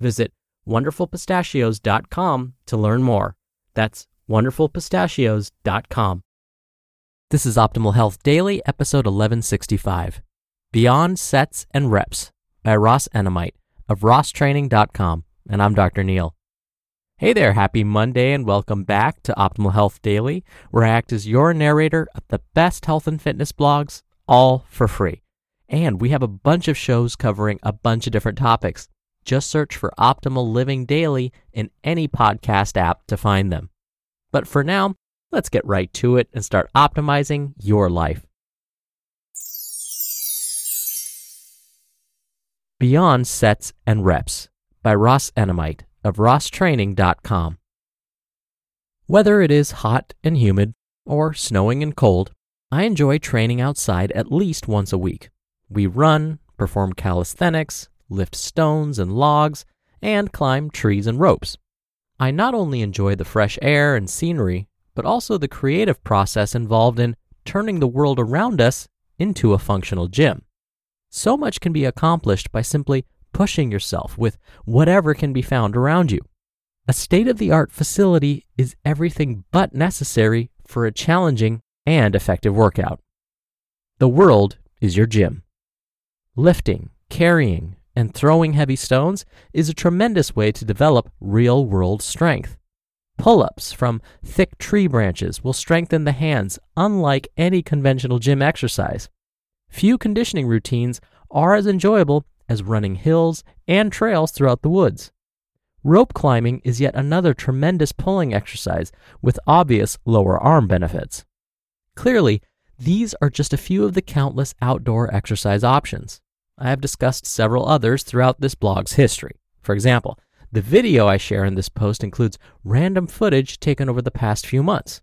Visit wonderfulpistachios.com to learn more. That's wonderfulpistachios.com. This is Optimal Health Daily, episode 1165 Beyond Sets and Reps by Ross Enamait of rosstraining.com. And I'm Dr. Neal. Hey there, happy Monday, and welcome back to Optimal Health Daily, where I act as your narrator of the best health and fitness blogs, all for free. And we have a bunch of shows covering a bunch of different topics. Just search for Optimal Living Daily in any podcast app to find them. But for now, let's get right to it and start optimizing your life. Beyond Sets and Reps by Ross Enamait of rosstraining.com. Whether it is hot and humid or snowing and cold, I enjoy training outside at least once a week. We run, perform calisthenics, lift stones and logs, and climb trees and ropes. I not only enjoy the fresh air and scenery, but also the creative process involved in turning the world around us into a functional gym. So much can be accomplished by simply pushing yourself with whatever can be found around you. A state of the art facility is everything but necessary for a challenging and effective workout. The world is your gym. Lifting, carrying, and throwing heavy stones is a tremendous way to develop real world strength. Pull ups from thick tree branches will strengthen the hands, unlike any conventional gym exercise. Few conditioning routines are as enjoyable as running hills and trails throughout the woods. Rope climbing is yet another tremendous pulling exercise with obvious lower arm benefits. Clearly, these are just a few of the countless outdoor exercise options. I have discussed several others throughout this blog's history. For example, the video I share in this post includes random footage taken over the past few months.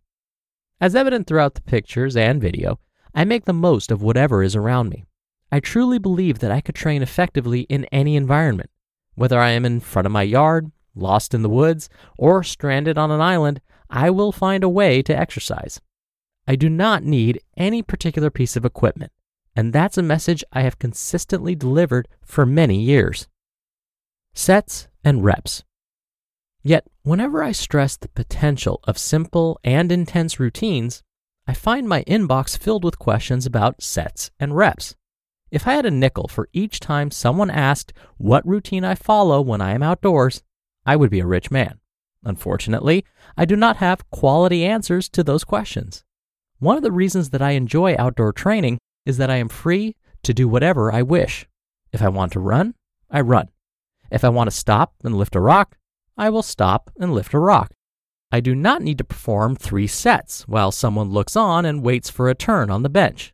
As evident throughout the pictures and video, I make the most of whatever is around me. I truly believe that I could train effectively in any environment. Whether I am in front of my yard, lost in the woods, or stranded on an island, I will find a way to exercise. I do not need any particular piece of equipment, and that's a message I have consistently delivered for many years. Sets and reps. Yet, whenever I stress the potential of simple and intense routines, I find my inbox filled with questions about sets and reps. If I had a nickel for each time someone asked what routine I follow when I am outdoors, I would be a rich man. Unfortunately, I do not have quality answers to those questions. One of the reasons that I enjoy outdoor training is that I am free to do whatever I wish. If I want to run, I run. If I want to stop and lift a rock, I will stop and lift a rock. I do not need to perform three sets while someone looks on and waits for a turn on the bench.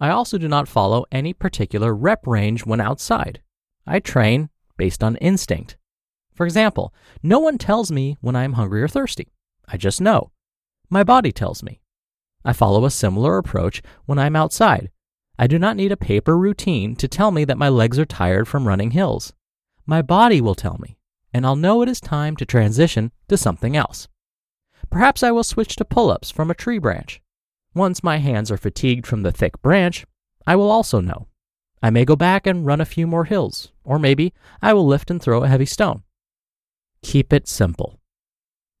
I also do not follow any particular rep range when outside. I train based on instinct. For example, no one tells me when I am hungry or thirsty. I just know. My body tells me. I follow a similar approach when I'm outside. I do not need a paper routine to tell me that my legs are tired from running hills. My body will tell me, and I'll know it is time to transition to something else. Perhaps I will switch to pull ups from a tree branch. Once my hands are fatigued from the thick branch, I will also know. I may go back and run a few more hills, or maybe I will lift and throw a heavy stone. Keep it simple.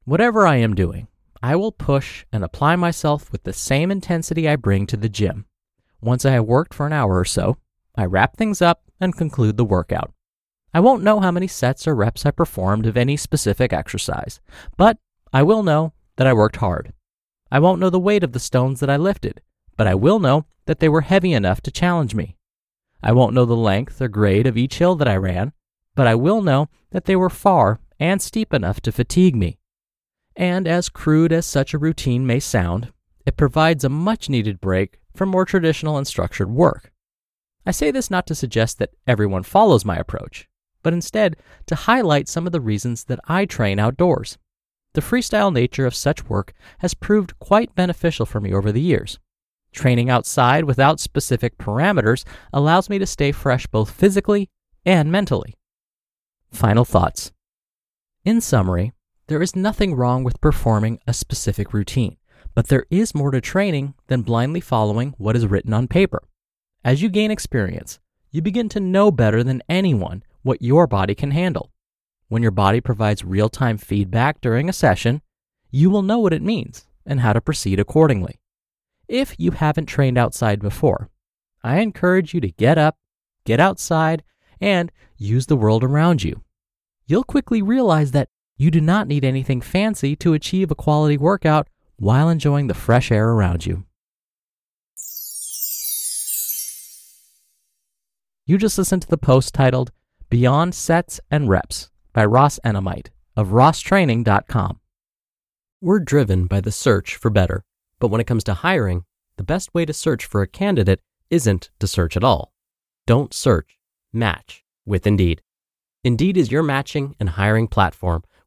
Whatever I am doing, I will push and apply myself with the same intensity I bring to the gym. Once I have worked for an hour or so, I wrap things up and conclude the workout. I won't know how many sets or reps I performed of any specific exercise, but I will know that I worked hard. I won't know the weight of the stones that I lifted, but I will know that they were heavy enough to challenge me. I won't know the length or grade of each hill that I ran, but I will know that they were far and steep enough to fatigue me. And as crude as such a routine may sound, it provides a much needed break from more traditional and structured work. I say this not to suggest that everyone follows my approach, but instead to highlight some of the reasons that I train outdoors. The freestyle nature of such work has proved quite beneficial for me over the years. Training outside without specific parameters allows me to stay fresh both physically and mentally. Final thoughts. In summary, there is nothing wrong with performing a specific routine, but there is more to training than blindly following what is written on paper. As you gain experience, you begin to know better than anyone what your body can handle. When your body provides real time feedback during a session, you will know what it means and how to proceed accordingly. If you haven't trained outside before, I encourage you to get up, get outside, and use the world around you. You'll quickly realize that you do not need anything fancy to achieve a quality workout while enjoying the fresh air around you. You just listened to the post titled Beyond Sets and Reps by Ross Enamait of rosstraining.com. We're driven by the search for better, but when it comes to hiring, the best way to search for a candidate isn't to search at all. Don't search, match with Indeed. Indeed is your matching and hiring platform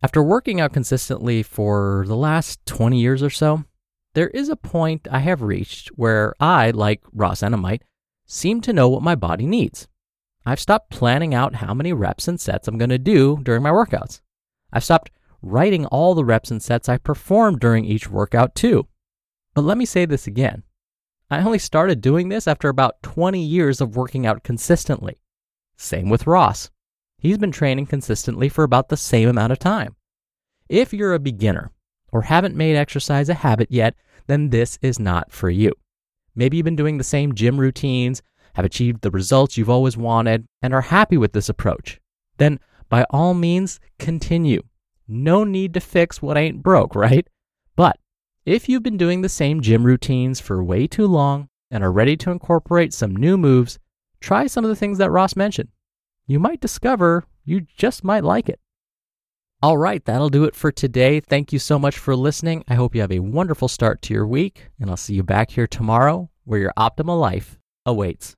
After working out consistently for the last 20 years or so, there is a point I have reached where I, like Ross Enamait, seem to know what my body needs. I've stopped planning out how many reps and sets I'm going to do during my workouts. I've stopped writing all the reps and sets I performed during each workout, too. But let me say this again. I only started doing this after about 20 years of working out consistently. Same with Ross. He's been training consistently for about the same amount of time. If you're a beginner or haven't made exercise a habit yet, then this is not for you. Maybe you've been doing the same gym routines, have achieved the results you've always wanted, and are happy with this approach. Then, by all means, continue. No need to fix what ain't broke, right? But if you've been doing the same gym routines for way too long and are ready to incorporate some new moves, try some of the things that Ross mentioned. You might discover you just might like it. All right, that'll do it for today. Thank you so much for listening. I hope you have a wonderful start to your week, and I'll see you back here tomorrow where your optimal life awaits.